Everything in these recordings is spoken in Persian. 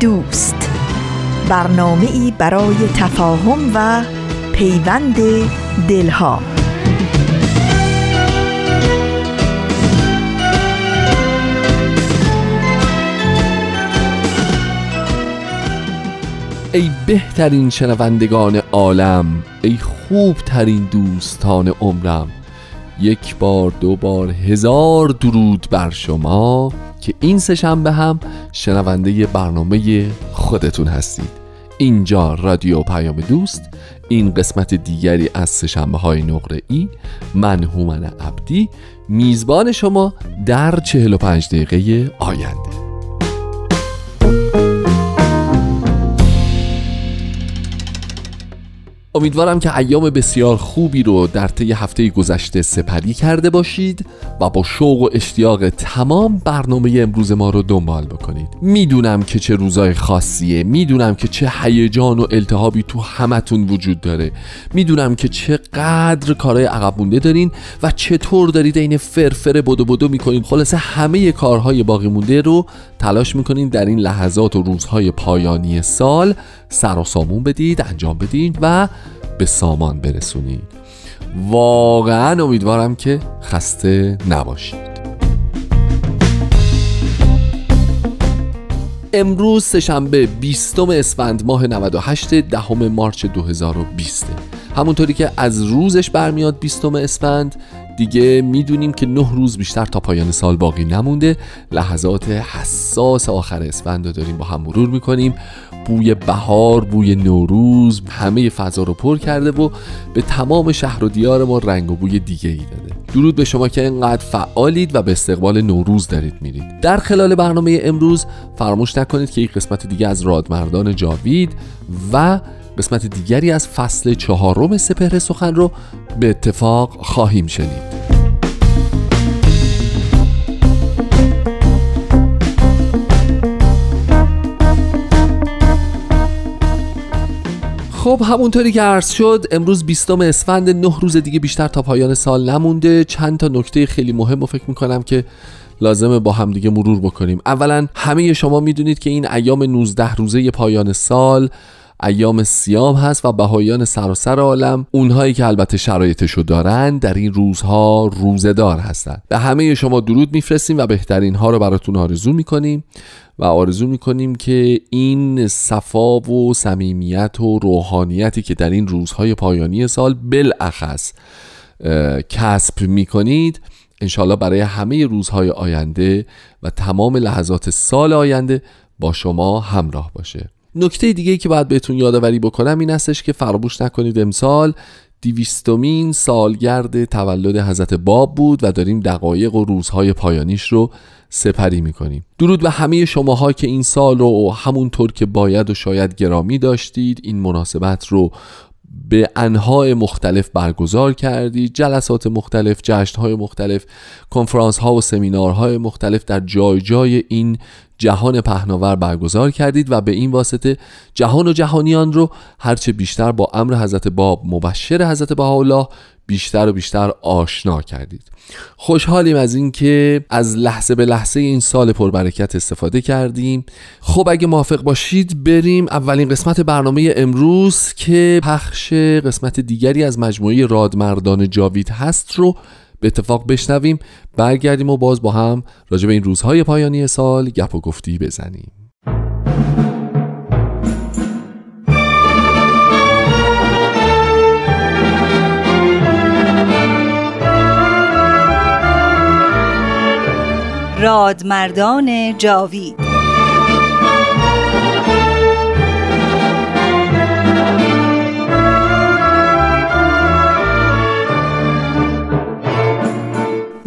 دوست. برنامه ای برای تفاهم و پیوند دلها. ای بهترین شنوندگان عالم ای خوبترین دوستان عمرم یک بار دو بار هزار درود بر شما. که این سهشنبه هم شنونده برنامه خودتون هستید. اینجا رادیو پیام دوست این قسمت دیگری از سهشنبه های نقره ای من هومن عبدی. میزبان شما در 45 دقیقه آینده. امیدوارم که ایام بسیار خوبی رو در طی هفته گذشته سپری کرده باشید و با شوق و اشتیاق تمام برنامه امروز ما رو دنبال بکنید. می‌دونم که چه روزای خاصیه می‌دونم که چه هیجان و التهابی تو همتون وجود داره. می‌دونم که چقدر کارهای عقب مونده دارین و چطور دارید این فرفر بدو بدو می‌کنید خلاصه همه کارهای باقی مونده رو تلاش می‌کنید در این لحظات و روزهای پایانی سال سر و سامون بدید انجام بدید و به سامان برسونید واقعا امیدوارم که خسته نباشید. امروز سهشنبه 20 اسفند ماه 98 دهم مارچ 2020 همونطوری که از روزش برمیاد 20 اسفند دیگه می‌دونیم که نه روز بیشتر تا پایان سال باقی نمونده. لحظات حساس آخر اسفند رو داریم با هم مرور می‌کنیم. بوی بهار بوی نوروز همه فضا رو پر کرده و به تمام شهر و دیار ما رنگ و بوی دیگه ای داده. درود به شما که اینقدر فعالید و به استقبال نوروز دارید میرید. در خلال برنامه امروز فراموش نکنید که یک قسمت دیگه از رادمردان جاوید و قسمت دیگری از فصل چهارم سپهر سخن رو به اتفاق خواهیم شنید. خب همونطوری که عرض شد امروز 20 اسفند نه روز دیگه بیشتر تا پایان سال نمونده. چند تا نکته خیلی مهم و فکر می‌کنم که لازمه با هم دیگه مرور بکنیم. اولا همه شما می‌دونید که این ایام 19 روزه پایان سال. ایام سیام هست و بهایان سراسر عالم اونهایی که البته شرایطشو دارن در این روزها روزدار هستند به همه شما درود میفرستیم و بهترین ها رو براتون آرزو می‌کنیم و آرزو می‌کنیم که این صفا و صمیمیت و روحانیتی که در این روزهای پایانی سال بالاخص کسب می‌کنید انشالله برای همه روزهای آینده و تمام لحظات سال آینده با شما همراه باشه. نکته دیگه که باید بهتون یادآوری بکنم این هستش که فراموش نکنید امسال دیویستومین سالگرد تولد حضرت باب بود و داریم دقایق و روزهای پایانیش رو سپری می‌کنیم. درود به همه شماها که این سال رو همونطور که باید و شاید گرامی داشتید این مناسبت رو به انواع مختلف برگزار کردید. جلسات مختلف جشنهای مختلف کنفرانس ها و سمینارهای مختلف در جای جای این جهان پهناور برگزار کردید و به این واسطه جهان و جهانیان رو هرچه بیشتر با امر حضرت باب مبشر حضرت بهاءالله بیشتر و بیشتر آشنا کردید. خوشحالیم از اینکه از لحظه به لحظه این سال پربرکت استفاده کردیم. خب اگه موافق باشید بریم اولین قسمت برنامه امروز که پخش قسمت دیگری از مجموعه رادمردان جاوید هست رو به اتفاق بشنویم. برگردیم و باز با هم راجع به این روزهای پایانی سال گپ و گفتی بزنیم. رادمردان جاوید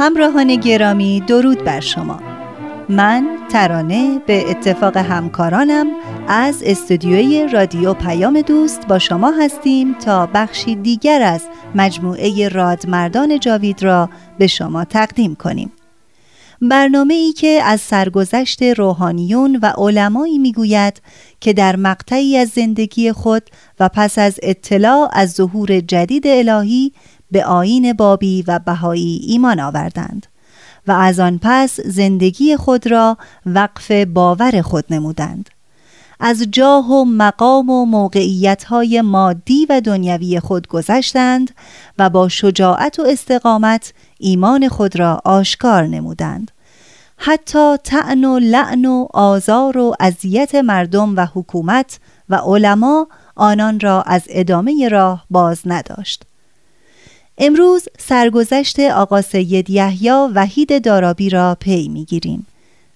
همراهان گرامی درود بر شما. من ترانه به اتفاق همکارانم از استودیوی رادیو پیام دوست با شما هستیم تا بخشی دیگر از مجموعه رادمردان جاوید را به شما تقدیم کنیم. برنامه ای که از سرگذشت روحانیون و علمایی می‌گوید که در مقطعی از زندگی خود و پس از اطلاع از ظهور جدید الهی به آین بابی و بهایی ایمان آوردند و از آن پس زندگی خود را وقف باور خود نمودند. از جاه و مقام و موقعیت های مادی و دنیوی خود گذشتند و با شجاعت و استقامت ایمان خود را آشکار نمودند. حتی تعن و لعن و آزار و اذیت مردم و حکومت و علما آنان را از ادامه راه باز نداشت. امروز سرگذشت آقا سید یحیی وحید دارابی را پی می‌گیریم.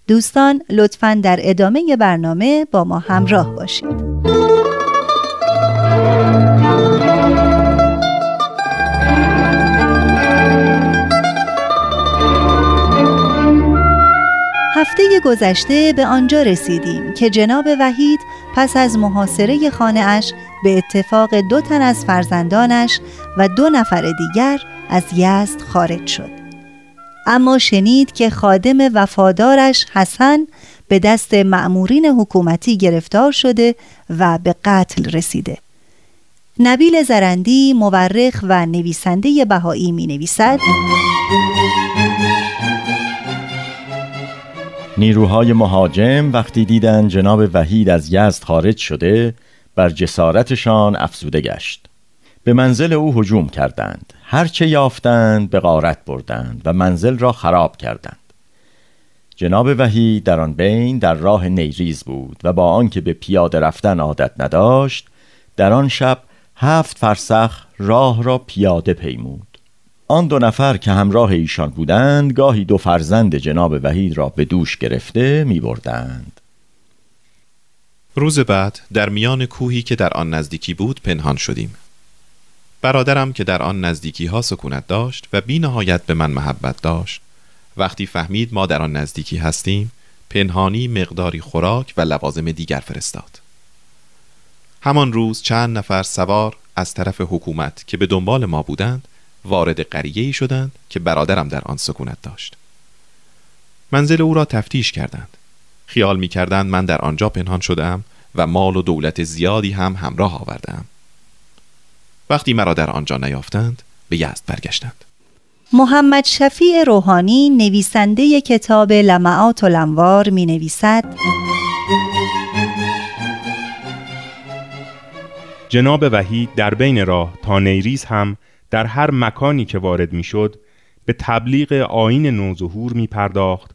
دوستان لطفا در ادامه برنامه با ما همراه باشید. هفته گذشته به آنجا رسیدیم که جناب وحید پس از محاصره خانه اش به اتفاق دو تن از فرزندانش و دو نفر دیگر از یزد خارج شد. اما شنید که خادم وفادارش حسن به دست معمورین حکومتی گرفتار شده و به قتل رسیده. نبیل زرندی مورخ و نویسنده بهایی می نویسد نیروهای مهاجم وقتی دیدن جناب وحید از یزد خارج شده بر جسارتشان افزوده گشت. به منزل او هجوم کردند. هرچه یافتند به غارت بردند و منزل را خراب کردند. جناب وحید در آن بین در راه نیریز بود و با آنکه به پیاده رفتن عادت نداشت در آن شب هفت فرسخ راه را پیاده پیمود. آن دو نفر که همراه ایشان بودند گاهی دو فرزند جناب وحید را به دوش گرفته می بردند. روز بعد در میان کوهی که در آن نزدیکی بود پنهان شدیم. برادرم که در آن نزدیکی ها سکونت داشت و بی نهایت به من محبت داشت. وقتی فهمید ما در آن نزدیکی هستیم پنهانی مقداری خوراک و لوازم دیگر فرستاد. همان روز چند نفر سوار از طرف حکومت که به دنبال ما بودند وارد قریه شدند که برادرم در آن سکونت داشت. منزل او را تفتیش کردند. خیال می کردند من در آنجا پنهان شدم و مال و دولت زیادی هم همراه آوردم وقتی مرا در آنجا نیافتند به یزد برگشتند. محمد شفیع روحانی نویسنده کتاب لمعات و لموار می نویسد جناب وحید در بین راه تا نیریز هم در هر مکانی که وارد می‌شد به تبلیغ آین نوظهور می پرداخت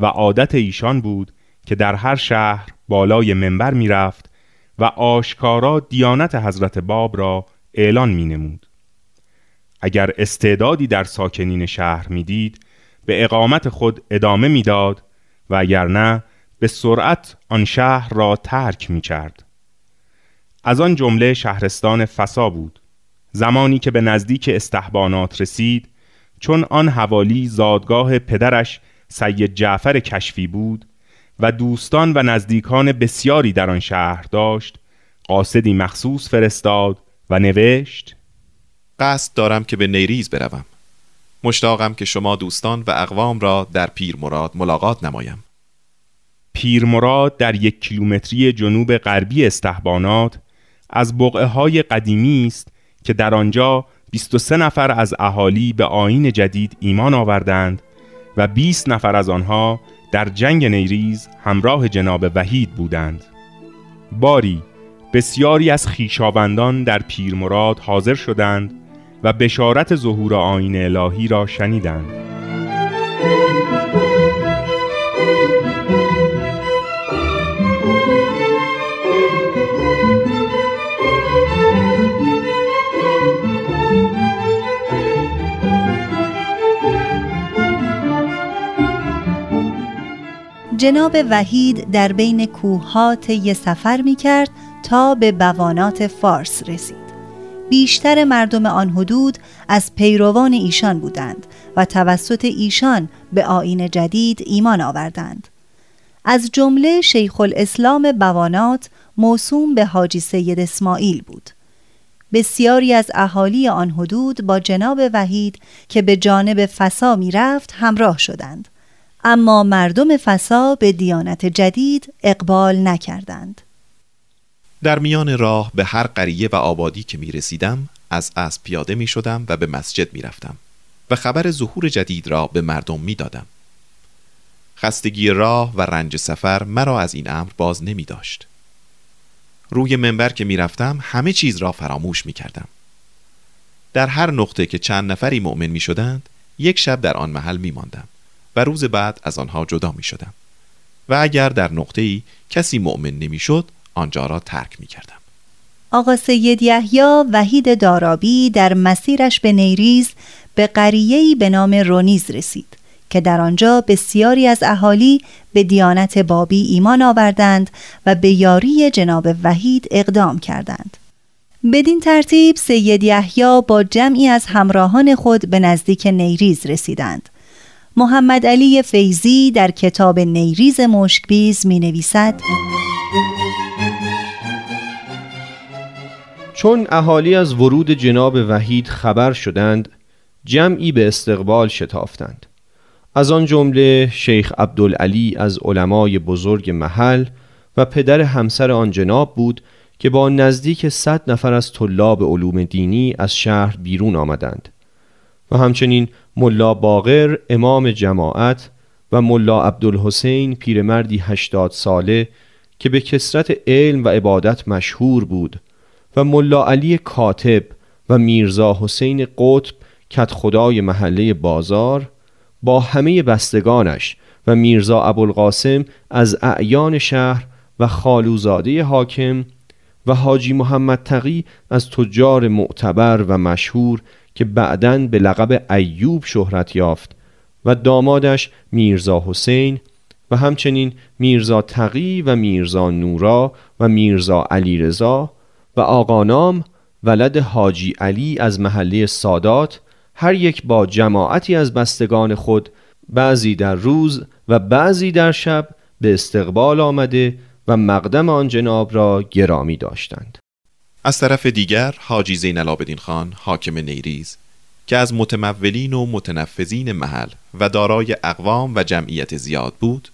و عادت ایشان بود که در هر شهر بالای منبر می رفت و آشکارا دیانت حضرت باب را اعلان می نمود. اگر استعدادی در ساکنین شهر می‌دید به اقامت خود ادامه می‌داد و اگر نه به سرعت آن شهر را ترک می کرد. از آن جمله شهرستان فسا بود زمانی که به نزدیک استحبانات رسید چون آن حوالی زادگاه پدرش سید جعفر کشفی بود و دوستان و نزدیکان بسیاری در آن شهر داشت قاصدی مخصوص فرستاد و نوشت قصد دارم که به نیریز بروم. مشتاقم که شما دوستان و اقوام را در پیر مراد ملاقات نمایم. پیرمراد در یک کیلومتری جنوب غربی استحبانات از بقعه های قدیمی است که در آنجا 23 نفر از اهالی به آین جدید ایمان آوردند و 20 نفر از آنها در جنگ نیریز همراه جناب وحید بودند. باری بسیاری از خیشاوندان در پیرمراد حاضر شدند و بشارت ظهور آین الهی را شنیدند. جناب وحید در بین کوهات یه سفر می کرد تا به بوانات فارس رسید. بیشتر مردم آن حدود از پیروان ایشان بودند و توسط ایشان به آین جدید ایمان آوردند. از جمله شیخ الاسلام بوانات موسوم به حاجی سید اسماعیل بود. بسیاری از اهالی آن حدود با جناب وحید که به جانب فسا می رفت همراه شدند. اما مردم فسا به دیانت جدید اقبال نکردند. در میان راه به هر قریه و آبادی که می رسیدم از اسب پیاده می شدم و به مسجد می رفتم و خبر ظهور جدید را به مردم می دادم. خستگی راه و رنج سفر مرا از این امر باز نمی داشت. روی منبر که می رفتم همه چیز را فراموش می کردم. در هر نقطه که چند نفری مؤمن می شدند یک شب در آن محل می ماندم و روز بعد از آنها جدا می شدم و اگر در نقطه ای کسی مؤمن نمی شد آنجا را ترک می کردم. آقا سید یحیی وحید دارابی در مسیرش به نیریز به قریه‌ای به نام رونیز رسید که در آنجا بسیاری از اهالی به دیانت بابی ایمان آوردند و به یاری جناب وحید اقدام کردند. بدین ترتیب سید یحیی با جمعی از همراهان خود به نزدیک نیریز رسیدند. محمد علی فیزی در کتاب نیریز مشکبیز می نویسد چون اهالی از ورود جناب وحید خبر شدند جمعی به استقبال شتافتند. از آن جمله شیخ عبدالعلی از علمای بزرگ محل و پدر همسر آن جناب بود که با نزدیک صد نفر از طلاب علوم دینی از شهر بیرون آمدند و همچنین ملا باقر امام جماعت و ملا عبدالحسین پیرمردی هشتاد ساله که به کسرت علم و عبادت مشهور بود و ملا علی کاتب و میرزا حسین قطب کت خدای محله بازار با همه بستگانش و میرزا ابوالقاسم از اعیان شهر و خالوزاده حاکم و حاجی محمد تقی از تجار معتبر و مشهور که بعدا به لقب ایوب شهرت یافت و دامادش میرزا حسین و همچنین میرزا تقی و میرزا نورا و میرزا علیرضا و آقانام ولد حاجی علی از محله سادات هر یک با جماعتی از بستگان خود بعضی در روز و بعضی در شب به استقبال آمده و مقدم آن جناب را گرامی داشتند. از طرف دیگر حاجی زین العابدین خان حاکم نیریز که از متمولین و متنفذین محل و دارای اقوام و جمعیت زیاد بود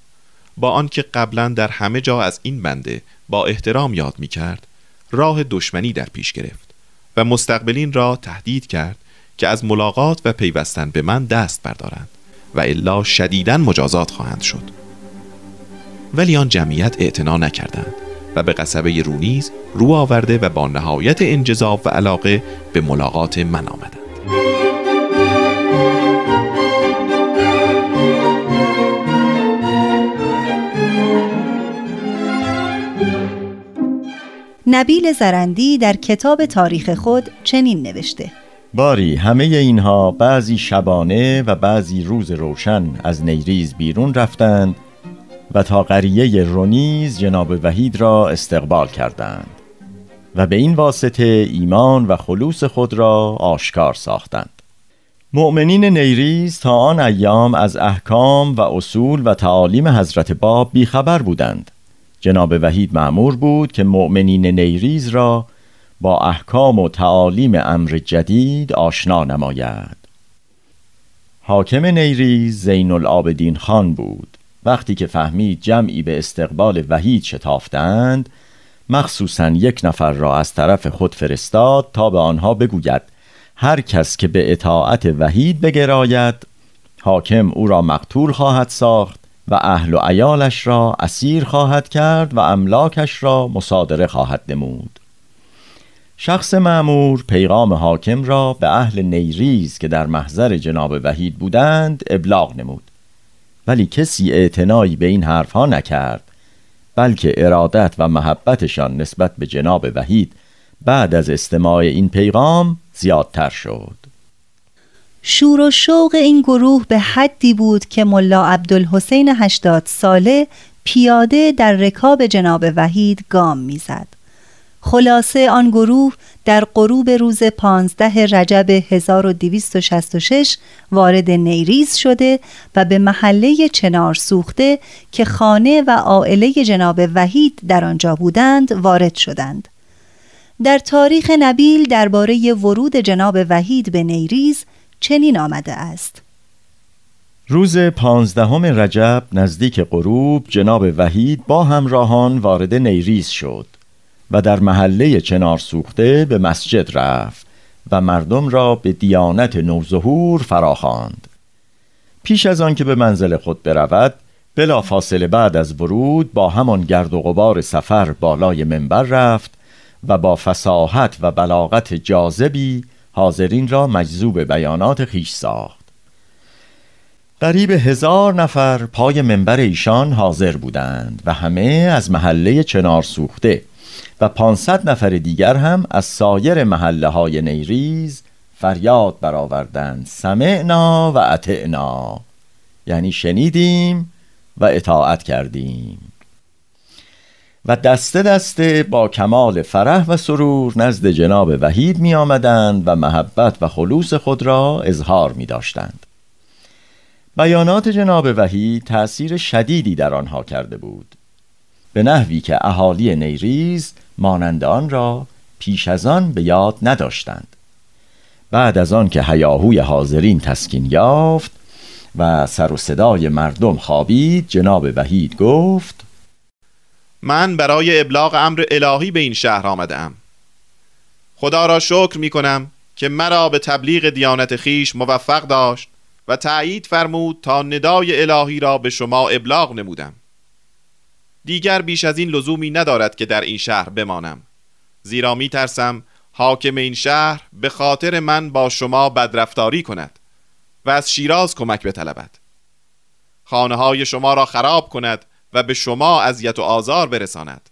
با آنکه قبلا در همه جا از این بنده با احترام یاد می کرد راه دشمنی در پیش گرفت و مستقبلین را تهدید کرد که از ملاقات و پیوستن به من دست بردارند و الا شدیداً مجازات خواهند شد. ولی آن جمعیت اعتنا نکردند و به قصبه رونیز رو آورده و با نهایت انجذاب و علاقه به ملاقات من آمدند. نبیل زرندی در کتاب تاریخ خود چنین نوشته. باری همه اینها بعضی شبانه و بعضی روز روشن از نیریز بیرون رفتند و تا قریه رونیز جناب وحید را استقبال کردند و به این واسطه ایمان و خلوص خود را آشکار ساختند. مؤمنین نیریز تا آن ایام از احکام و اصول و تعالیم حضرت باب بیخبر بودند. جناب وحید معمور بود که مؤمنین نیریز را با احکام و تعالیم امر جدید آشنا نماید. حاکم نیریز زین العابدین خان بود. وقتی که فهمید جمعی به استقبال وحید شتافتند مخصوصا یک نفر را از طرف خود فرستاد تا به آنها بگوید هر کس که به اطاعت وحید بگراید حاکم او را مقتول خواهد ساخت. و اهل و عیالش را اسیر خواهد کرد و املاکش را مصادره خواهد نمود. شخص معمور پیغام حاکم را به اهل نیریز که در محضر جناب وحید بودند ابلاغ نمود. ولی کسی اعتنایی به این حرفها نکرد بلکه ارادت و محبتشان نسبت به جناب وحید بعد از استماع این پیغام زیادتر شد. شور و شوق این گروه به حدی بود که ملا عبدالحسین هشتاد ساله پیاده در رکاب جناب وحید گام می‌زد. خلاصه آن گروه در غروب روز 15 رجب 1266 وارد نیریز شده و به محله چنار سوخته که خانه و عائله جناب وحید در آنجا بودند وارد شدند. در تاریخ نبیل درباره ورود جناب وحید به نیریز چنین آمده است روز پانزدهم رجب نزدیک غروب جناب وحید با همراهان وارد نیریز شد و در محله چنار سوخته به مسجد رفت و مردم را به دیانت نوظهور فراخواند. پیش از آن که به منزل خود برود بلا فاصله بعد از ورود با همان گرد و غبار سفر بالای منبر رفت و با فساحت و بلاغت جاذبی حاضرین را مجذوب بیانات خیش ساخت. قریب هزار نفر پای منبر ایشان حاضر بودند و همه از محله چنار سوخته و پانصد نفر دیگر هم از سایر محله های نیریز فریاد برآوردند سمعنا و اطعنا. یعنی شنیدیم و اطاعت کردیم. و دسته دسته با کمال فرح و سرور نزد جناب وحید می آمدند و محبت و خلوص خود را اظهار می داشتند بیانات جناب وحید تأثیر شدیدی در آنها کرده بود. به نحوی که اهالی نیریز مانند آن را پیش از آن به یاد نداشتند. بعد از آن که هیاهوی حاضرین تسکین یافت و سر و صدای مردم خوابید جناب وحید گفت من برای ابلاغ امر الهی به این شهر آمدم خدا را شکر می کنم که مرا به تبلیغ دیانت خیش موفق داشت و تأیید فرمود تا ندای الهی را به شما ابلاغ نمودم. دیگر بیش از این لزومی ندارد که در این شهر بمانم. زیرا می ترسم حاکم این شهر به خاطر من با شما بدرفتاری کند و از شیراز کمک بطلبد. خانه های شما را خراب کند و به شما اذیت و آزار برساند.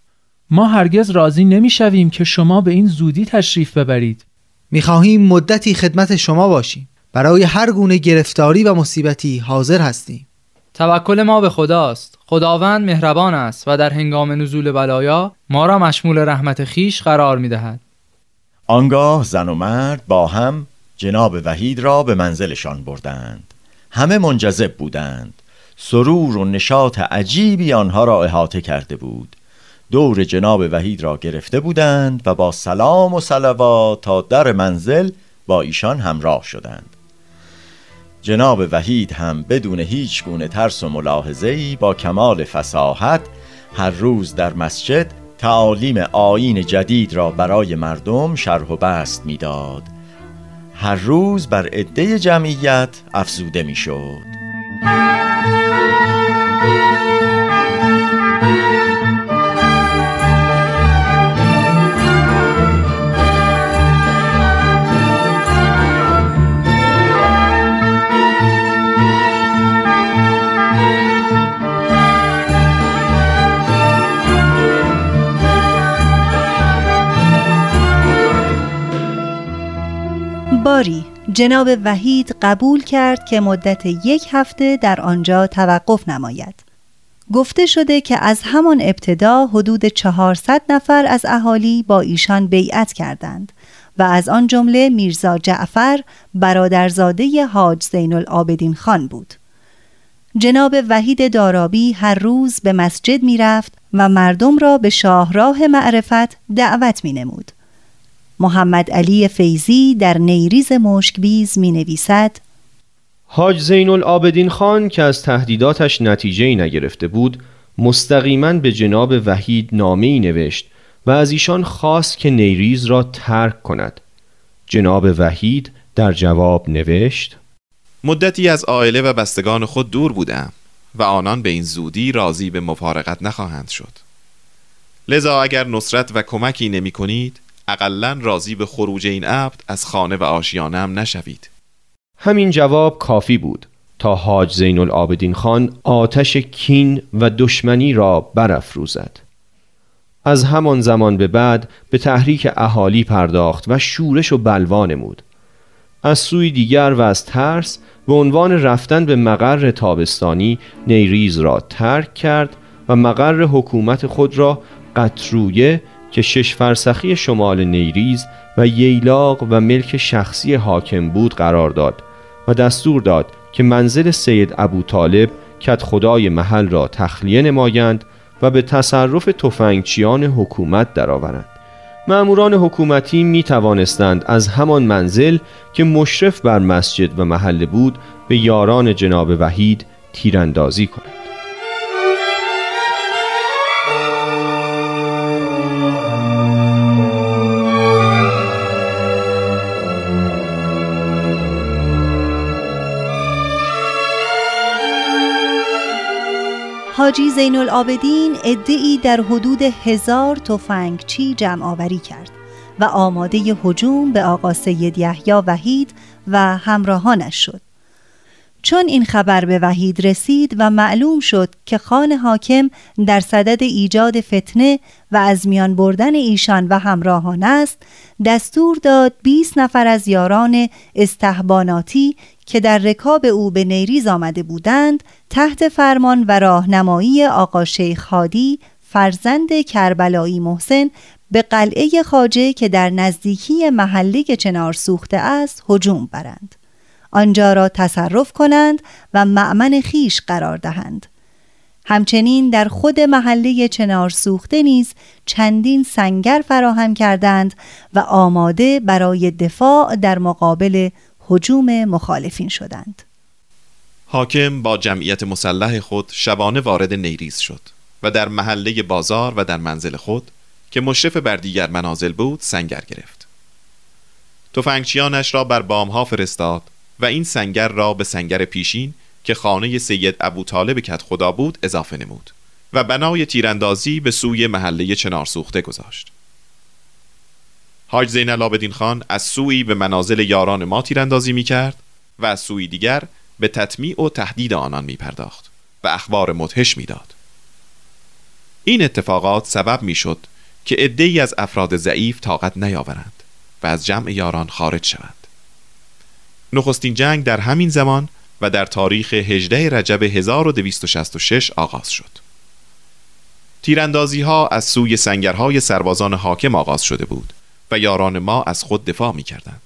ما هرگز راضی نمی‌شویم که شما به این زودی تشریف ببرید. می‌خواهیم مدتی خدمت شما باشیم. برای هر گونه گرفتاری و مصیبتی حاضر هستیم. توکل ما به خداست. خداوند مهربان است و در هنگام نزول بلایا ما را مشمول رحمت خیش قرار می‌دهد. آنگاه زن و مرد با هم جناب وحید را به منزلشان بردند. همه منجذب بودند. سرور و نشاط عجیبی آنها را احاطه کرده بود. دور جناب وحید را گرفته بودند و با سلام و صلوات تا در منزل با ایشان همراه شدند. جناب وحید هم بدون هیچ گونه ترس و ملاحظه‌ای با کمال فساحت هر روز در مسجد تعالیم آین جدید را برای مردم شرح و بست می‌داد. هر روز بر عده جمعیت افزوده می‌شد. جناب وحید قبول کرد که مدت یک هفته در آنجا توقف نماید گفته شده که از همان ابتدا حدود 400 نفر از اهالی با ایشان بیعت کردند و از آن جمله میرزا جعفر برادرزاده حاج زین العابدین خان بود جناب وحید دارابی هر روز به مسجد می رفت و مردم را به شاهراه معرفت دعوت می نمود. محمد علی فیزی در نیریز مشکبیز می نویسد حاج زین العابدین خان که از تهدیداتش نتیجه نگرفته بود مستقیما به جناب وحید نامه ای نوشت و از ایشان خواست که نیریز را ترک کند. جناب وحید در جواب نوشت مدتی از عائله و بستگان خود دور بودم و آنان به این زودی راضی به مفارقت نخواهند شد. لذا اگر نصرت و کمکی نمی کنید اقلا راضی به خروج این عبد از خانه و آشیانه هم نشوید همین جواب کافی بود تا حاج زین العابدین خان آتش کین و دشمنی را برافروزد. از همان زمان به بعد به تحریک اهالی پرداخت و شورش و بلوا نمود از سوی دیگر و از ترس به عنوان رفتن به مقر تابستانی نیریز را ترک کرد و مقر حکومت خود را قطرویه که شش فرسخی شمال نیریز و ییلاق و ملک شخصی حاکم بود قرار داد و دستور داد که منزل سید ابو طالب کت خدای محل را تخلیه نمایند و به تصرف تفنگچیان حکومت درآورند. معموران حکومتی می توانستند از همان منزل که مشرف بر مسجد و محله بود به یاران جناب وحید تیراندازی کنند. حاجی زین العابدین ادعی در حدود هزار تفنگچی جمع آوری کرد و آماده هجوم به آقا سید یحیی وحید و همراهانش شد. چون این خبر به وحید رسید و معلوم شد که خان حاکم در صدد ایجاد فتنه و از میان بردن ایشان و همراهان است دستور داد 20 نفر از یاران استحباناتی که در رکاب او به نیریز آمده بودند تحت فرمان و راهنمایی آقا شیخ هادی فرزند کربلایی محسن به قلعه خاجه که در نزدیکی محله چنار سوخته است هجوم برند. آنجا را تصرف کنند و معمن خیش قرار دهند. همچنین در خود محله چنار سوخته نیز چندین سنگر فراهم کردند و آماده برای دفاع در مقابل حجوم مخالفین شدند. حاکم با جمعیت مسلح خود شبانه وارد نیریز شد و در محله بازار و در منزل خود که مشرف بر دیگر منازل بود سنگر گرفت. تفنگچیانش را بر بامها فرستاد و این سنگر را به سنگر پیشین که خانه سید ابو طالب کت خدا بود اضافه نمود و بنای تیراندازی به سوی محله چنار سوخته گذاشت حاج زین العابدین خان از سوی به منازل یاران ما تیراندازی می کرد و از سوی دیگر به تطمیع و تهدید آنان می پرداخت و اخبار مدهش می‌داد. این اتفاقات سبب می شد که عدهای از افراد ضعیف طاقت نیاورند و از جمع یاران خارج شوند. نخستین جنگ در همین زمان و در تاریخ 18 رجب 1266 آغاز شد. تیراندازی ها از سوی سنگرهای سربازان حاکم آغاز شده بود و یاران ما از خود دفاع می کردند.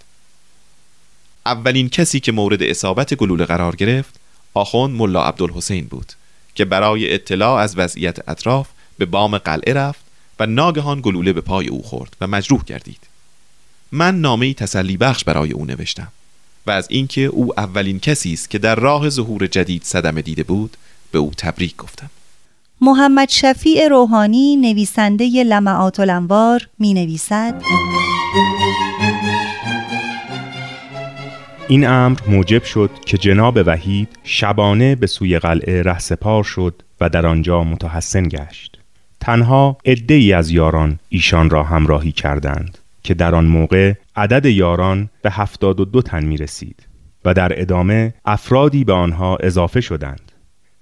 اولین کسی که مورد اصابت گلوله قرار گرفت آخوند ملا عبدالحسین بود که برای اطلاع از وضعیت اطراف به بام قلعه رفت و ناگهان گلوله به پای او خورد و مجروح گردید من نامه تسلی بخش برای او نوشتم و از اینکه او اولین کسی است که در راه ظهور جدید صدمه دیده بود به او تبریک گفتم. محمد شفیع روحانی نویسنده لمعات الانوار می نویسد این امر موجب شد که جناب وحید شبانه به سوی قلعه رهسپار شد و در آنجا متحسن گشت. تنها ای از یاران ایشان را همراهی کردند. که در آن موقع عدد یاران به هفتاد و دو تن می رسید و در ادامه افرادی به آنها اضافه شدند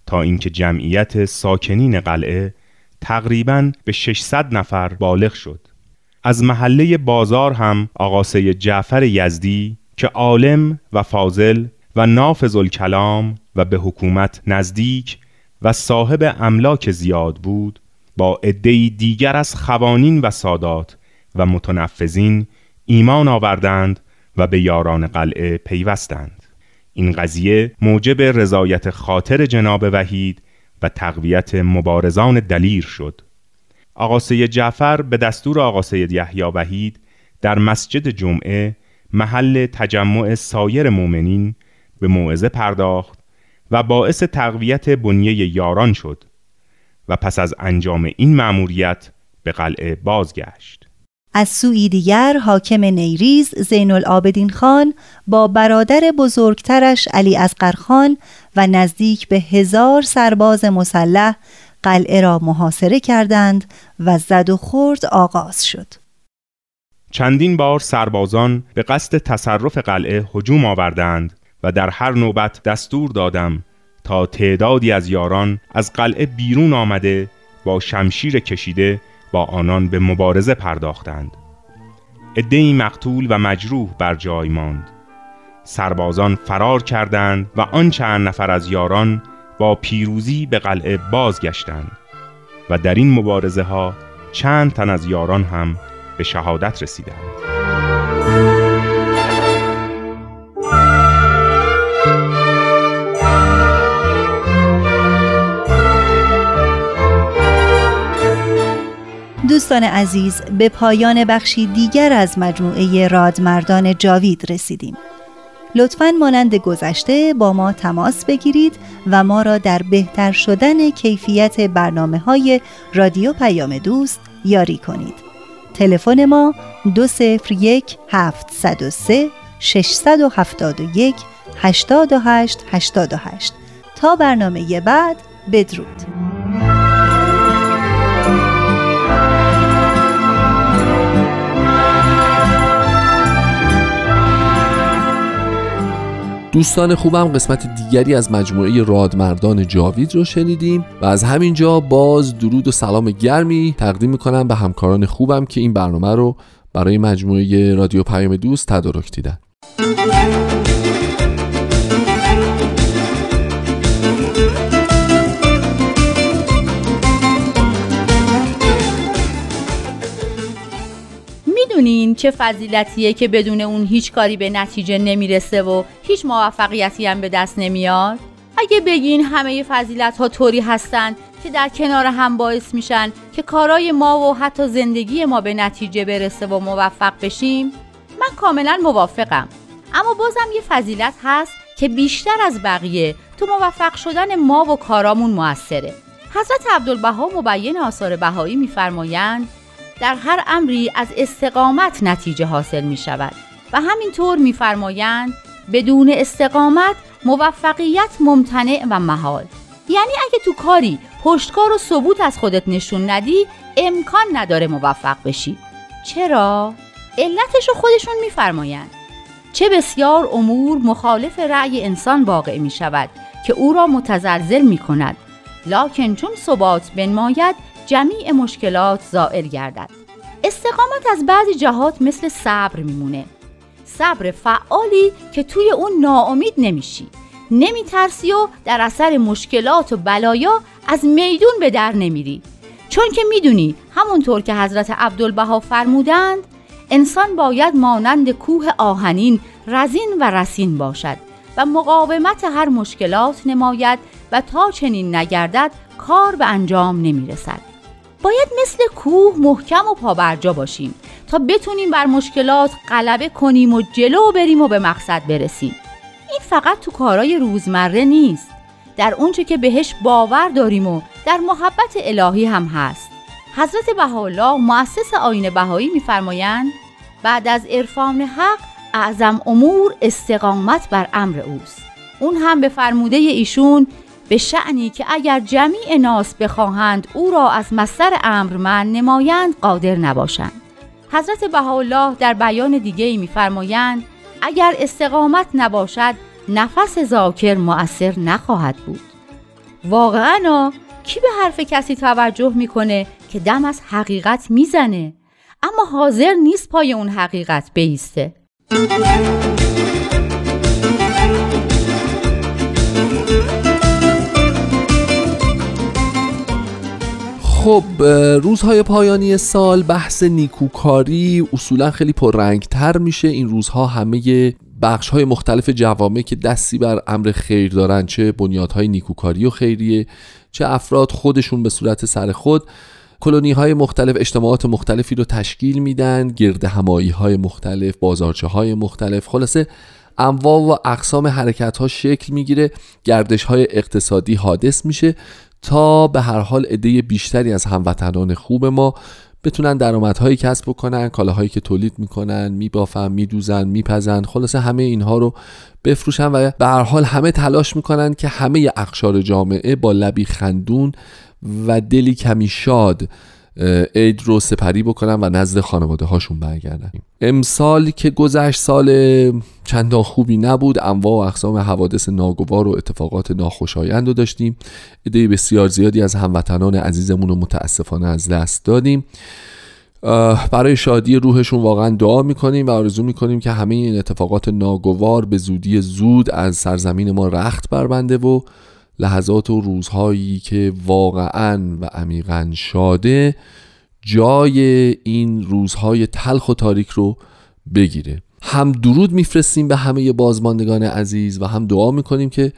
تا اینکه جمعیت ساکنین قلعه تقریبا به 600 نفر بالغ شد. از محله بازار هم آقا جعفر یزدی که عالم و فاضل و نافذ الکلام و به حکومت نزدیک و صاحب املاک زیاد بود با عدهای دیگر از خوانین و سادات و متنفذین ایمان آوردند و به یاران قلعه پیوستند. این قضیه موجب رضایت خاطر جناب وحید و تقویت مبارزان دلیر شد. آقا جعفر به دستور آقا سید یحیی وحید در مسجد جمعه محل تجمع سایر مؤمنین به موعظه پرداخت و باعث تقویت بنیه یاران شد و پس از انجام این مأموریت به قلعه بازگشت. از سوی دیگر حاکم نیریز زین العابدین خان با برادر بزرگترش علی ازقر خان و نزدیک به هزار سرباز مسلح قلعه را محاصره کردند و زد و خورد آغاز شد. چندین بار سربازان به قصد تصرف قلعه هجوم آوردند و در هر نوبت دستور دادم تا تعدادی از یاران از قلعه بیرون آمده با شمشیر کشیده با آنان به مبارزه پرداختند. عدهای مقتول و مجروح بر جای ماند. سربازان فرار کردند و آن چند نفر از یاران با پیروزی به قلعه بازگشتند و در این مبارزه ها چند تن از یاران هم به شهادت رسیدند. دوستان عزیز به پایان بخشی دیگر از مجموعه رادمردان جاوید رسیدیم. لطفا مانند گذشته با ما تماس بگیرید و ما را در بهتر شدن کیفیت برنامه های رادیو پیام دوست یاری کنید. تلفن ما 201 703 671 828 88 تا برنامه بعد بدرود. دوستان خوبم قسمت دیگری از مجموعه رادمردان جاوید رو شنیدیم و از همینجا باز درود و سلام گرمی تقدیم می‌کنم به همکاران خوبم که این برنامه رو برای مجموعه رادیو پیام دوست تدارک دیدن. می‌دونین چه فضیلتیه که بدون اون هیچ کاری به نتیجه نمی‌رسه و هیچ موفقیتی هم به دست نمیاد؟ اگه بگین همه فضیلت ها طوری هستن که در کنار هم باعث میشن که کارای ما و حتی زندگی ما به نتیجه برسه و موفق بشیم من کاملا موافقم اما بازم یه فضیلت هست که بیشتر از بقیه تو موفق شدن ما و کارامون موثره حضرت عبدالبها مبین آثار بهایی میفرمایند در هر امری از استقامت نتیجه حاصل می شود. و همینطور میفرمایند بدون استقامت موفقیت ممتنع و محال. یعنی اگه تو کاری پشتکار و ثبوت از خودت نشون ندی امکان نداره موفق بشی. چرا؟ علتش رو خودشون میفرمایند چه بسیار امور مخالف رأی انسان واقع می شود که او را متزلزل می کند. لاکن چون ثبات بنماید جمیع مشکلات زائل گردد. استقامت از بعضی جهات مثل صبر میمونه. صبر فعالی که توی اون ناامید نمیشی. نمیترسی و در اثر مشکلات و بلایا از میدون به در نمیری. چون که می‌دونی همونطور که حضرت عبدالبها فرمودند انسان باید مانند کوه آهنین رزین و رسین باشد و مقاومت هر مشکلات نماید و تا چنین نگردد کار به انجام نمی‌رسد. باید مثل کوه محکم و پابرجا باشیم تا بتونیم بر مشکلات غلبه کنیم و جلو بریم و به مقصد برسیم. این فقط تو کارای روزمره نیست. در اونچه که بهش باور داریم و در محبت الهی هم هست. حضرت بهاءالله مؤسس آین بهایی میفرمایند بعد از عرفان حق اعظم امور استقامت بر امر اوست. اون هم به فرموده ایشون به شعنی که اگر جمیع ناس بخواهند او را از مصدر امر من نمایند قادر نباشند. حضرت بهاءالله در بیان دیگه ای میفرمایند اگر استقامت نباشد نفس ذاکر مؤثر نخواهد بود. واقعا کی به حرف کسی توجه می‌کنه که دم از حقیقت می‌زنه؟ اما حاضر نیست پای اون حقیقت بیسته. خب روزهای پایانی سال بحث نیکوکاری اصولا خیلی پررنگتر میشه. این روزها همه بخش های مختلف جوامع که دستی بر امر خیر دارن چه بنیادهای نیکوکاری و خیریه چه افراد خودشون به صورت سر خود کلونی های مختلف اجتماعات مختلفی رو تشکیل میدن گرد همایی های مختلف بازارچه های مختلف. خلاصه انواع و اقسام حرکت ها شکل می‌گیره گردش های اقتصادی حادث میشه. تا به هر حال عده بیشتری از هموطنان خوب ما بتونن درآمدهایی کسب بکنن کالاهایی که تولید می‌کنن میبافن میدوزن میپزن خلاصه همه اینها رو بفروشن و به هر حال همه تلاش می‌کنن که همه اقشار جامعه با لبی خندون و دلی کمی شاد عید رو سپری بکنن و نزد خانواده هاشون برگردن امسال که گذشت سال چندان خوبی نبود. انواع و اقسام حوادث ناگوار و اتفاقات ناخوشایند رو داشتیم. عده بسیار زیادی از هموطنان عزیزمون رو متاسفانه از دست دادیم. برای شادی روحشون واقعا دعا می‌کنیم و آرزو می‌کنیم که همه این اتفاقات ناگوار به زودی زود از سرزمین ما رخت بربنده و لحظات و روزهایی که واقعا و عمیقا شاده جای این روزهای تلخ و تاریک رو بگیره. هم درود میفرستیم به همه بازماندگان عزیز و هم دعا می‌کنیم که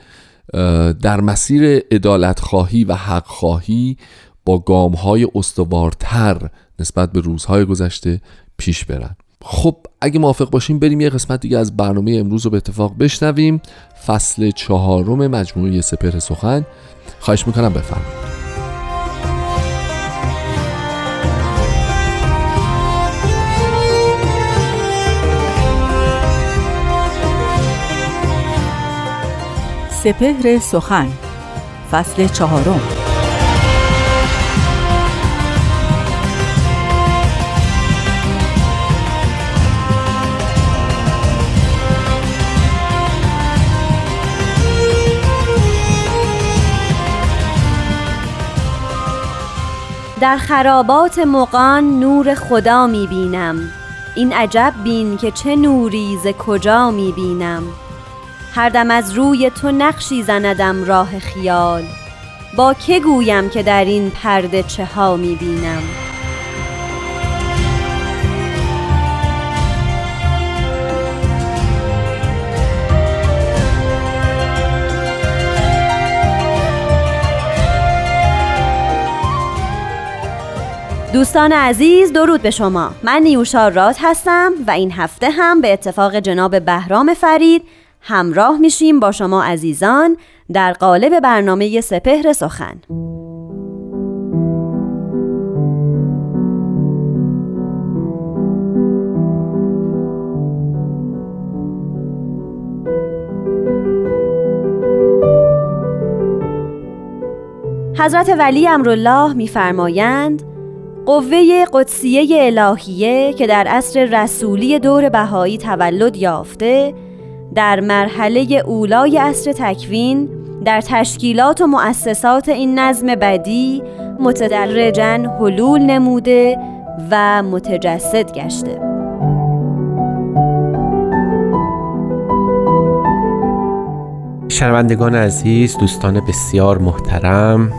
در مسیر عدالت خواهی و حق خواهی با گام های استوارتر نسبت به روزهای گذشته پیش برن. خب اگه موافق باشیم بریم یه قسمت دیگه از برنامه امروز رو به اتفاق بشنویم. فصل چهارم مجموعه سپر سخن. خواهش می‌کنم بفرمایید. سپهر سخن فصل چهارم. در خرابات مقان نور خدا می بینم این عجب بین که چه نوری ز کجا می بینم هر دم از روی تو نقشی زندم راه خیال. با که گویم که در این پرده چه ها می بینم دوستان عزیز درود به شما. من نیوشا راد هستم و این هفته هم به اتفاق جناب بهرام فرید همراه میشیم با شما عزیزان در قالب برنامه سپهر سخن. حضرت ولی امرالله میفرمایند قوه قدسیه الهیه که در عصر رسولی دور بهایی تولد یافته در مرحله اولای عصر تکوین در تشکیلات و مؤسسات این نظم بدی متدرجن حلول نموده و متجسد گشته. شنوندگان عزیز دوستان بسیار محترم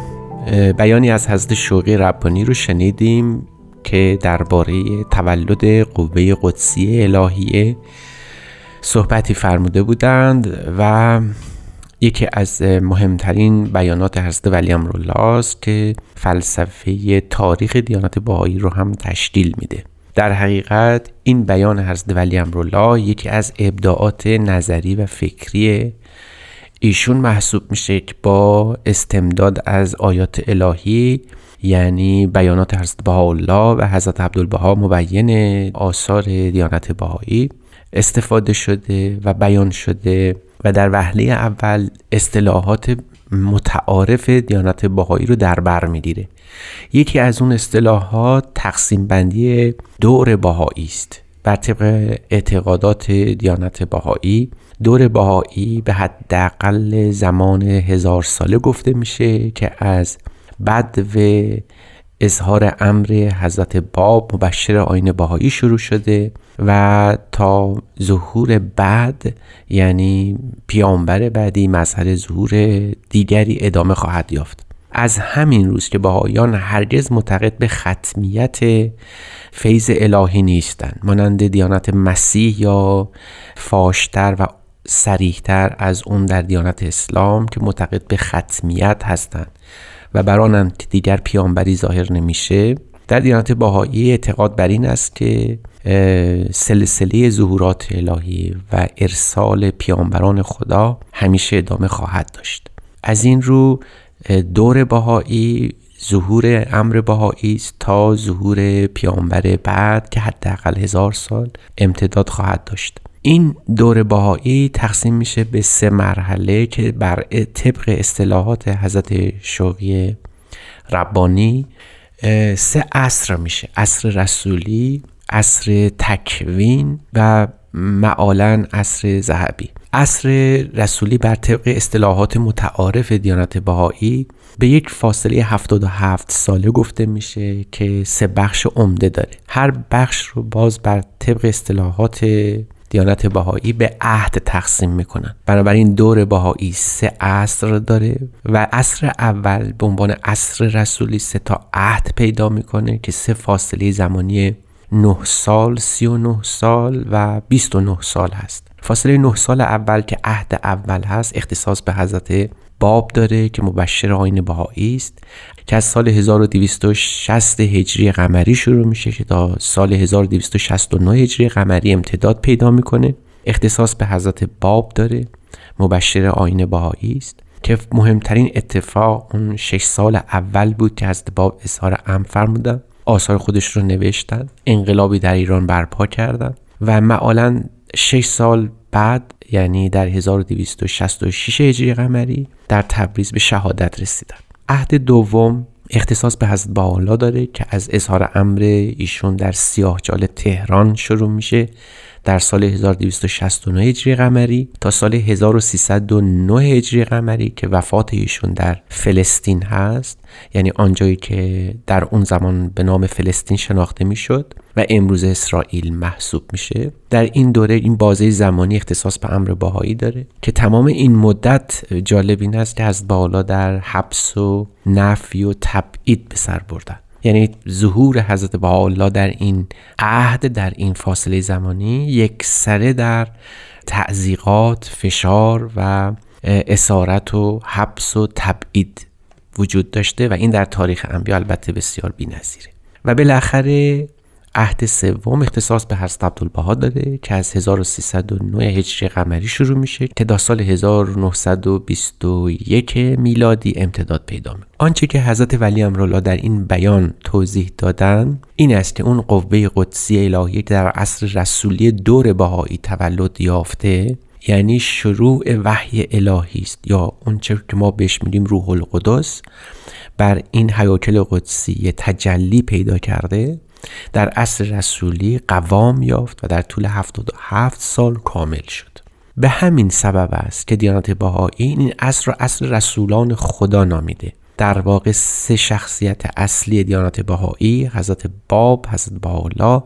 بیانی از حضرت شوقی ربانی رو شنیدیم که درباره تولد قوه قدسی الهیه صحبتی فرموده بودند و یکی از مهمترین بیانات حضرت ولی امرالله است که فلسفه تاریخ دیانت باهایی رو هم تشکیل میده. در حقیقت این بیان حضرت ولی امرالله یکی از ابداعات نظری و فکری ایشون محسوب میشه که با استمداد از آیات الهی یعنی بیانات حضرت بهاءالله و حضرت عبدالبها مبین آثار دیانت بهایی استفاده شده و بیان شده و در وهله اول اصطلاحات متعارف دیانت بهایی رو در بر می‌گیره. یکی از اون اصطلاحات تقسیم بندی دور بهایی است. بر طبق اعتقادات دیانت بهایی دور بهایی به حداقل زمان هزار ساله گفته میشه که از بد و اظهار امر حضرت باب مبشر آین بهایی شروع شده و تا ظهور بعد یعنی پیامبر بعدی مظهر ظهور دیگری ادامه خواهد یافت. از همین روز که بهایان هرگز معتقد به ختمیت فیض الهی نیستند مانند دیانت مسیح یا فاشتر و سریحتر از اون در دیانت اسلام که معتقد به ختمیت هستند و بر آنم که دیگر پیامبری ظاهر نمیشه. در دیانت باهایی اعتقاد بر این است که سلسله ظهورات الهی و ارسال پیامبران خدا همیشه ادامه خواهد داشت. از این رو دور بهایی ظهور امر بهایی است تا ظهور پیامبر بعد که حداقل هزار سال امتداد خواهد داشت. این دور بهایی تقسیم میشه به سه مرحله که بر طبق اصطلاحات حضرت شوقی ربانی سه عصر میشه. عصر رسولی عصر تکوین و معالا عصر ذهبی. عصر رسولی بر طبق اصطلاحات متعارف دیانت بهایی به یک فاصله 77 ساله گفته میشه که سه بخش عمده داره. هر بخش رو باز بر طبق اصطلاحات دیانت بهایی به عهد تقسیم می‌کنن. بنابراین دور بهایی سه عصر داره و عصر اول به عنوان عصر رسولی سه تا عهد پیدا می‌کنه که سه فاصله زمانی 9 سال 39 سال و 29 سال هست. فاصله 9 سال اول که عهد اول هست اختصاص به حضرت باب داره که مبشر آین بهایی است که از سال 1260 هجری قمری شروع میشه که تا سال 1269 هجری قمری امتداد پیدا می‌کنه. اختصاص به حضرت باب داره مبشر آین بهایی است که مهمترین اتفاق اون 6 سال اول بود که حضرت باب اظهار امر فرمودن آثار خودش رو نوشتن انقلابی در ایران برپا کردن و معالا 6 سال بعد یعنی در 1266 هجری قمری در تبریز به شهادت رسیدن عهد دوم اختصاص به حضرت بالا داره که از اظهار امر ایشون در سیاهچال تهران شروع میشه. در سال 1269 هجری قمری تا سال 1309 هجری قمری که وفات ایشون در فلسطین هست یعنی آنجایی که در اون زمان به نام فلسطین شناخته می‌شد و امروز اسرائیل محسوب میشه. در این دوره این بازه زمانی اختصاص به امر باهایی داره که تمام این مدت جالب است که از بالا در حبس و نفی و تبعید به سر بردن. یعنی ظهور حضرت بهاءالله در این عهد در این فاصله زمانی یک سره در تعذیقات فشار و اسارت و حبس و تبعید وجود داشته و این در تاریخ انبیا البته بسیار بی‌نظیره. و بالاخره عهد سوم اختصاص به حضرت عبدالبها داده که از 1309 هجری قمری شروع میشه که تا سال 1921 میلادی امتداد پیدا می‌کنه. آنچه که حضرت ولی امرالله در این بیان توضیح دادن این است که اون قوه قدسی الهی در عصر رسولی دور بهایی تولد یافته یعنی شروع وحی الهی است. یا اون که ما بهش میگیم روح القدس بر این حیاکل قدسی تجلی پیدا کرده در عصر رسولی قوام یافت و در طول 77 سال کامل شد. به همین سبب است که دیانت بهایی این عصر را عصر رسولان خدا نامیده. در واقع سه شخصیت اصلی دیانت بهایی حضرت باب، حضرت بهاءالله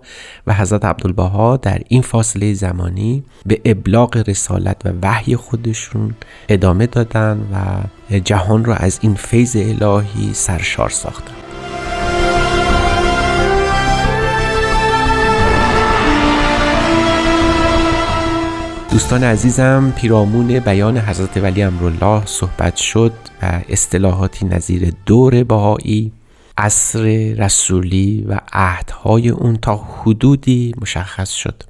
و حضرت عبدالبها در این فاصله زمانی به ابلاغ رسالت و وحی خودشون ادامه دادن و جهان را از این فیض الهی سرشار ساختن. دوستان عزیزم پیرامون بیان حضرت ولی امرالله صحبت شد و اصطلاحاتی نظیر دور بهایی عصر رسولی و عهدهای اون تا حدودی مشخص شد.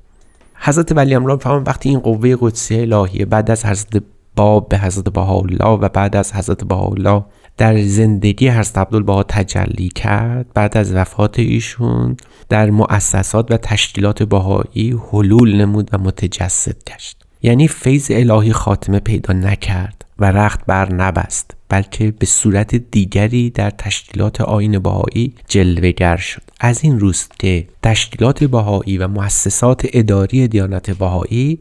حضرت ولی امرالله فرمان وقتی این قوه قدسی الهی بعد از حضرت باب به حضرت بهاءالله و بعد از حضرت بهاءالله در زندگی حضرت عبدالبها تجلی کرد بعد از وفات ایشون در مؤسسات و تشکیلات بهایی حلول نمود و متجسد گشت. یعنی فیض الهی خاتمه پیدا نکرد و رخت بر نبست بلکه به صورت دیگری در تشکیلات آین بهایی جلوگر شد. از این روست که تشکیلات بهایی و مؤسسات اداری دیانت بهایی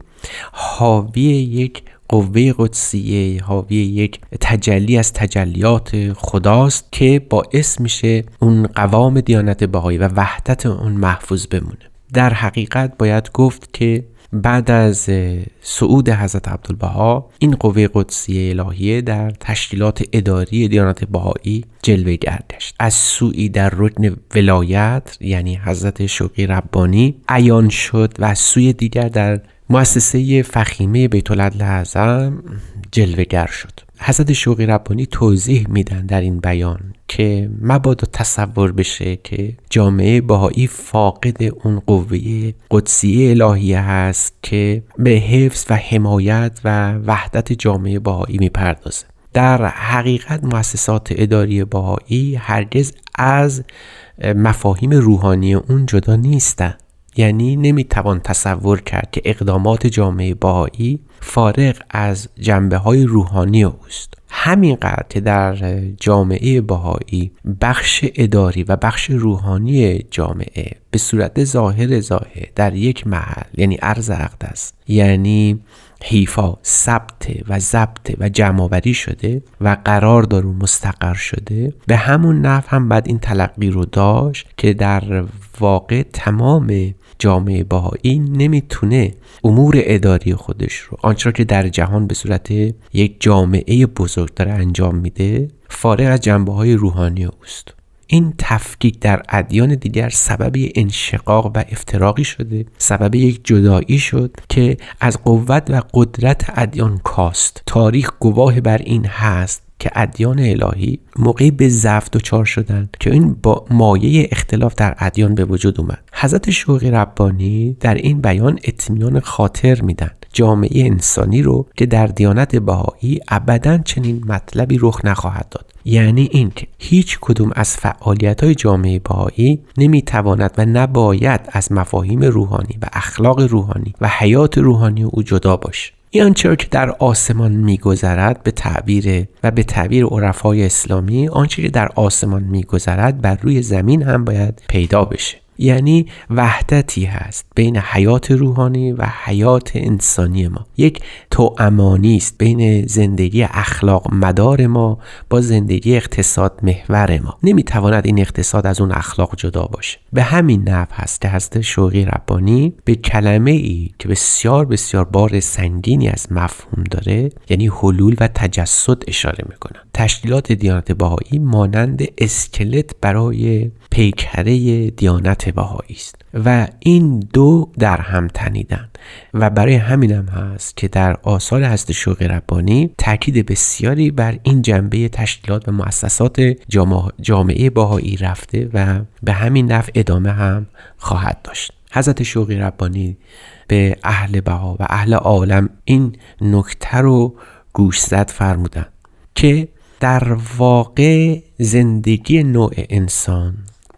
حاوی یک قوه قدسیه حاوی یک تجلی از تجلیات خداست که باعث میشه اون قوام دیانت بهایی و وحدت اون محفوظ بمونه. در حقیقت باید گفت که بعد از صعود حضرت عبدالبها این قوه قدسی الهیه در تشکیلات اداری دیانت بهایی جلوه گردشت از سوی در رکن ولایت یعنی حضرت شوقی ربانی عیان شد و از سوی دیگر در مؤسسه فخیمه بیت اعظم جلوگر شد. حضرت شوقی ربانی توضیح میدن در این بیان که مبادا تصور بشه که جامعه باهایی فاقد اون قوه قدسی الهیه هست که به حفظ و حمایت و وحدت جامعه باهایی می‌پردازه. در حقیقت مؤسسات اداری باهایی هرگز از مفاهیم روحانی اون جدا نیستند یعنی نمی‌توان تصور کرد که اقدامات جامعه باهایی فارغ از جنبه های روحانی اوست. همینقدر که در جامعه باهایی بخش اداری و بخش روحانی جامعه به صورت ظاهر ظاهر در یک محل یعنی عرض اقدس یعنی حیفا ثبت و ضبط و جمعآوری شده و قرار دار و مستقر شده به همون نحو هم بعد این تلقی رو داشت که در واقع تمام جامعه باهایی نمی‌تونه امور اداری خودش رو آنچه که در جهان به صورت یک جامعه بزرگ داره انجام میده فارغ از جنبه های روحانی اوست. این تفکیک در ادیان دیگر سبب انشقاق و افتراقی شده سبب یک جدایی شد که از قوت و قدرت ادیان کاست. تاریخ گواه بر این هست که ادیان الهی موقعی به ضعف دچار شدند که این با مایه اختلاف در ادیان به وجود اومد. حضرت شوقی ربانی در این بیان اطمینان خاطر میدن. جامعه انسانی رو که در دیانت بهایی ابدا چنین مطلبی رخ نخواهد داد. یعنی اینکه هیچ کدوم از فعالیت های جامعه بهایی نمی‌تواند و نباید از مفاهیم روحانی و اخلاق روحانی و حیات روحانی او جدا باشه. این آنچه که در آسمان میگذرد به تعبیر و به تعبیر عرفای اسلامی آنچه که در آسمان میگذرد بر روی زمین هم باید پیدا بشه. یعنی وحدتی هست بین حیات روحانی و حیات انسانی ما. یک توامانی است بین زندگی اخلاق مدار ما با زندگی اقتصاد محور ما. نمی‌تواند این اقتصاد از اون اخلاق جدا باشه. به همین نحو هست که حضرت شوقی ربانی به کلمه ای که بسیار بسیار بار سنگینی از مفهوم داره یعنی حلول و تجسد اشاره می‌کنن تشکیلات دیانت بهایی مانند اسکلت برای پیکره دیانت بهایی است و این دو در هم تنیدن و برای همینم هست که در آثار هست شوق ربانی تاکید بسیاری بر این جنبه تشکیلات و مؤسسات جامعه باهایی رفته و به همین نفع ادامه هم خواهد داشت. حضرت شوقی ربانی به اهل بها و اهل عالم این نکته رو گوش زد فرمودن که در واقع زندگی نوع انسان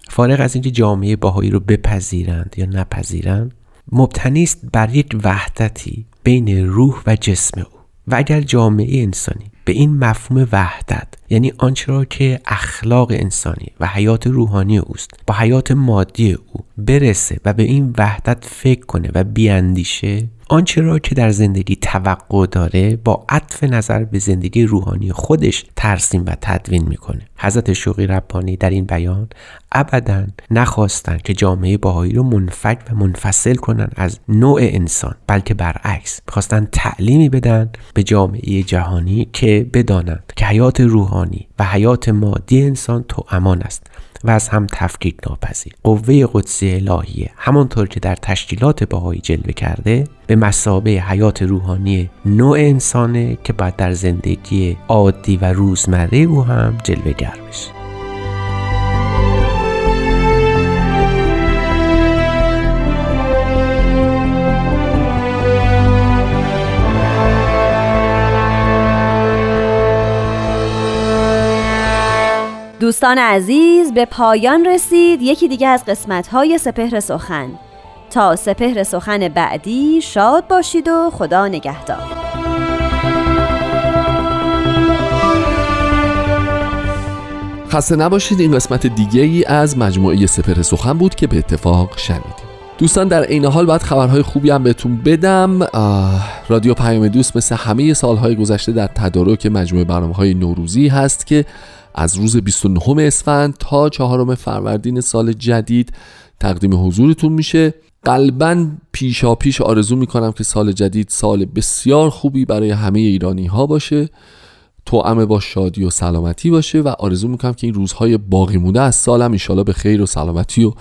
فارغ از اینکه جامعه باهایی رو بپذیرند یا نپذیرند مبتنی است بر یک وحدتی بین روح و جسم او. و اگر جامعه انسانی به این مفهوم وحدت یعنی آنچه را که اخلاق انسانی و حیات روحانی اوست با حیات مادی او برسه و به این وحدت فکر کنه و بیاندیشه آنچه را که در زندگی توقع داره با عطف نظر به زندگی روحانی خودش ترسیم و تدوین می‌کنه. حضرت شوقی ربانی در این بیان ابدا نخواستند که جامعه باهایی رو منفک و منفصل کنند از نوع انسان بلکه برعکس می‌خواستند تعلیمی بدن به جامعه جهانی که بدانند که حیات روحانی و حیات مادی انسان تو امان است و از هم تفکیک ناپذیر. قوه قدسی الهیه همانطور که در تشکیلات باهایی جلوه کرده به مسابه حیات روحانی نوع انسانه که باید در زندگی عادی و روزمره او هم جلوه گر دوستان عزیز به پایان رسید یکی دیگه از قسمت های سپهر سخن. تا سپهر سخن بعدی شاد باشید و خدا نگهدار. خسته نباشید این قسمت دیگه ای از مجموعه سپهر سخن بود که به اتفاق شنیدیم. دوستان در عین حال باید خبرهای خوبی هم بهتون بدم. رادیو پیام دوست مثل همه سالهای گذشته در تدارک مجموعه برنامه های نوروزی هست که از روز 29 اسفند تا چهارم فروردین سال جدید تقدیم حضورتون میشه. قلبا پیشا پیش آرزو می‌کنم که سال جدید سال بسیار خوبی برای همه ایرانی ها باشه. توعمه با شادی و سلامتی باشه و آرزو می‌کنم که این روزهای باقی مونده از سالم ایشالا به خیر و سلامتی و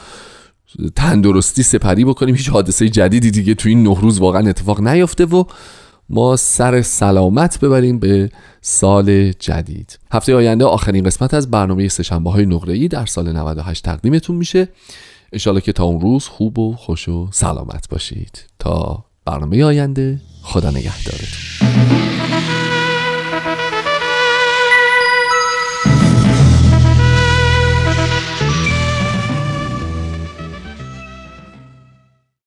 تندرستی سپری بکنیم. هیچ حادثه جدیدی دیگه تو این نه روز واقعا اتفاق نیفته و ما سر سلامت ببریم به سال جدید. هفته آینده آخرین قسمت از برنامه سهشنبه های نقره ای در سال 98 تقدیمتون میشه. انشالله که تا اون روز خوب و خوش و سلامت باشید. تا برنامه آینده خدا نگهدارتون.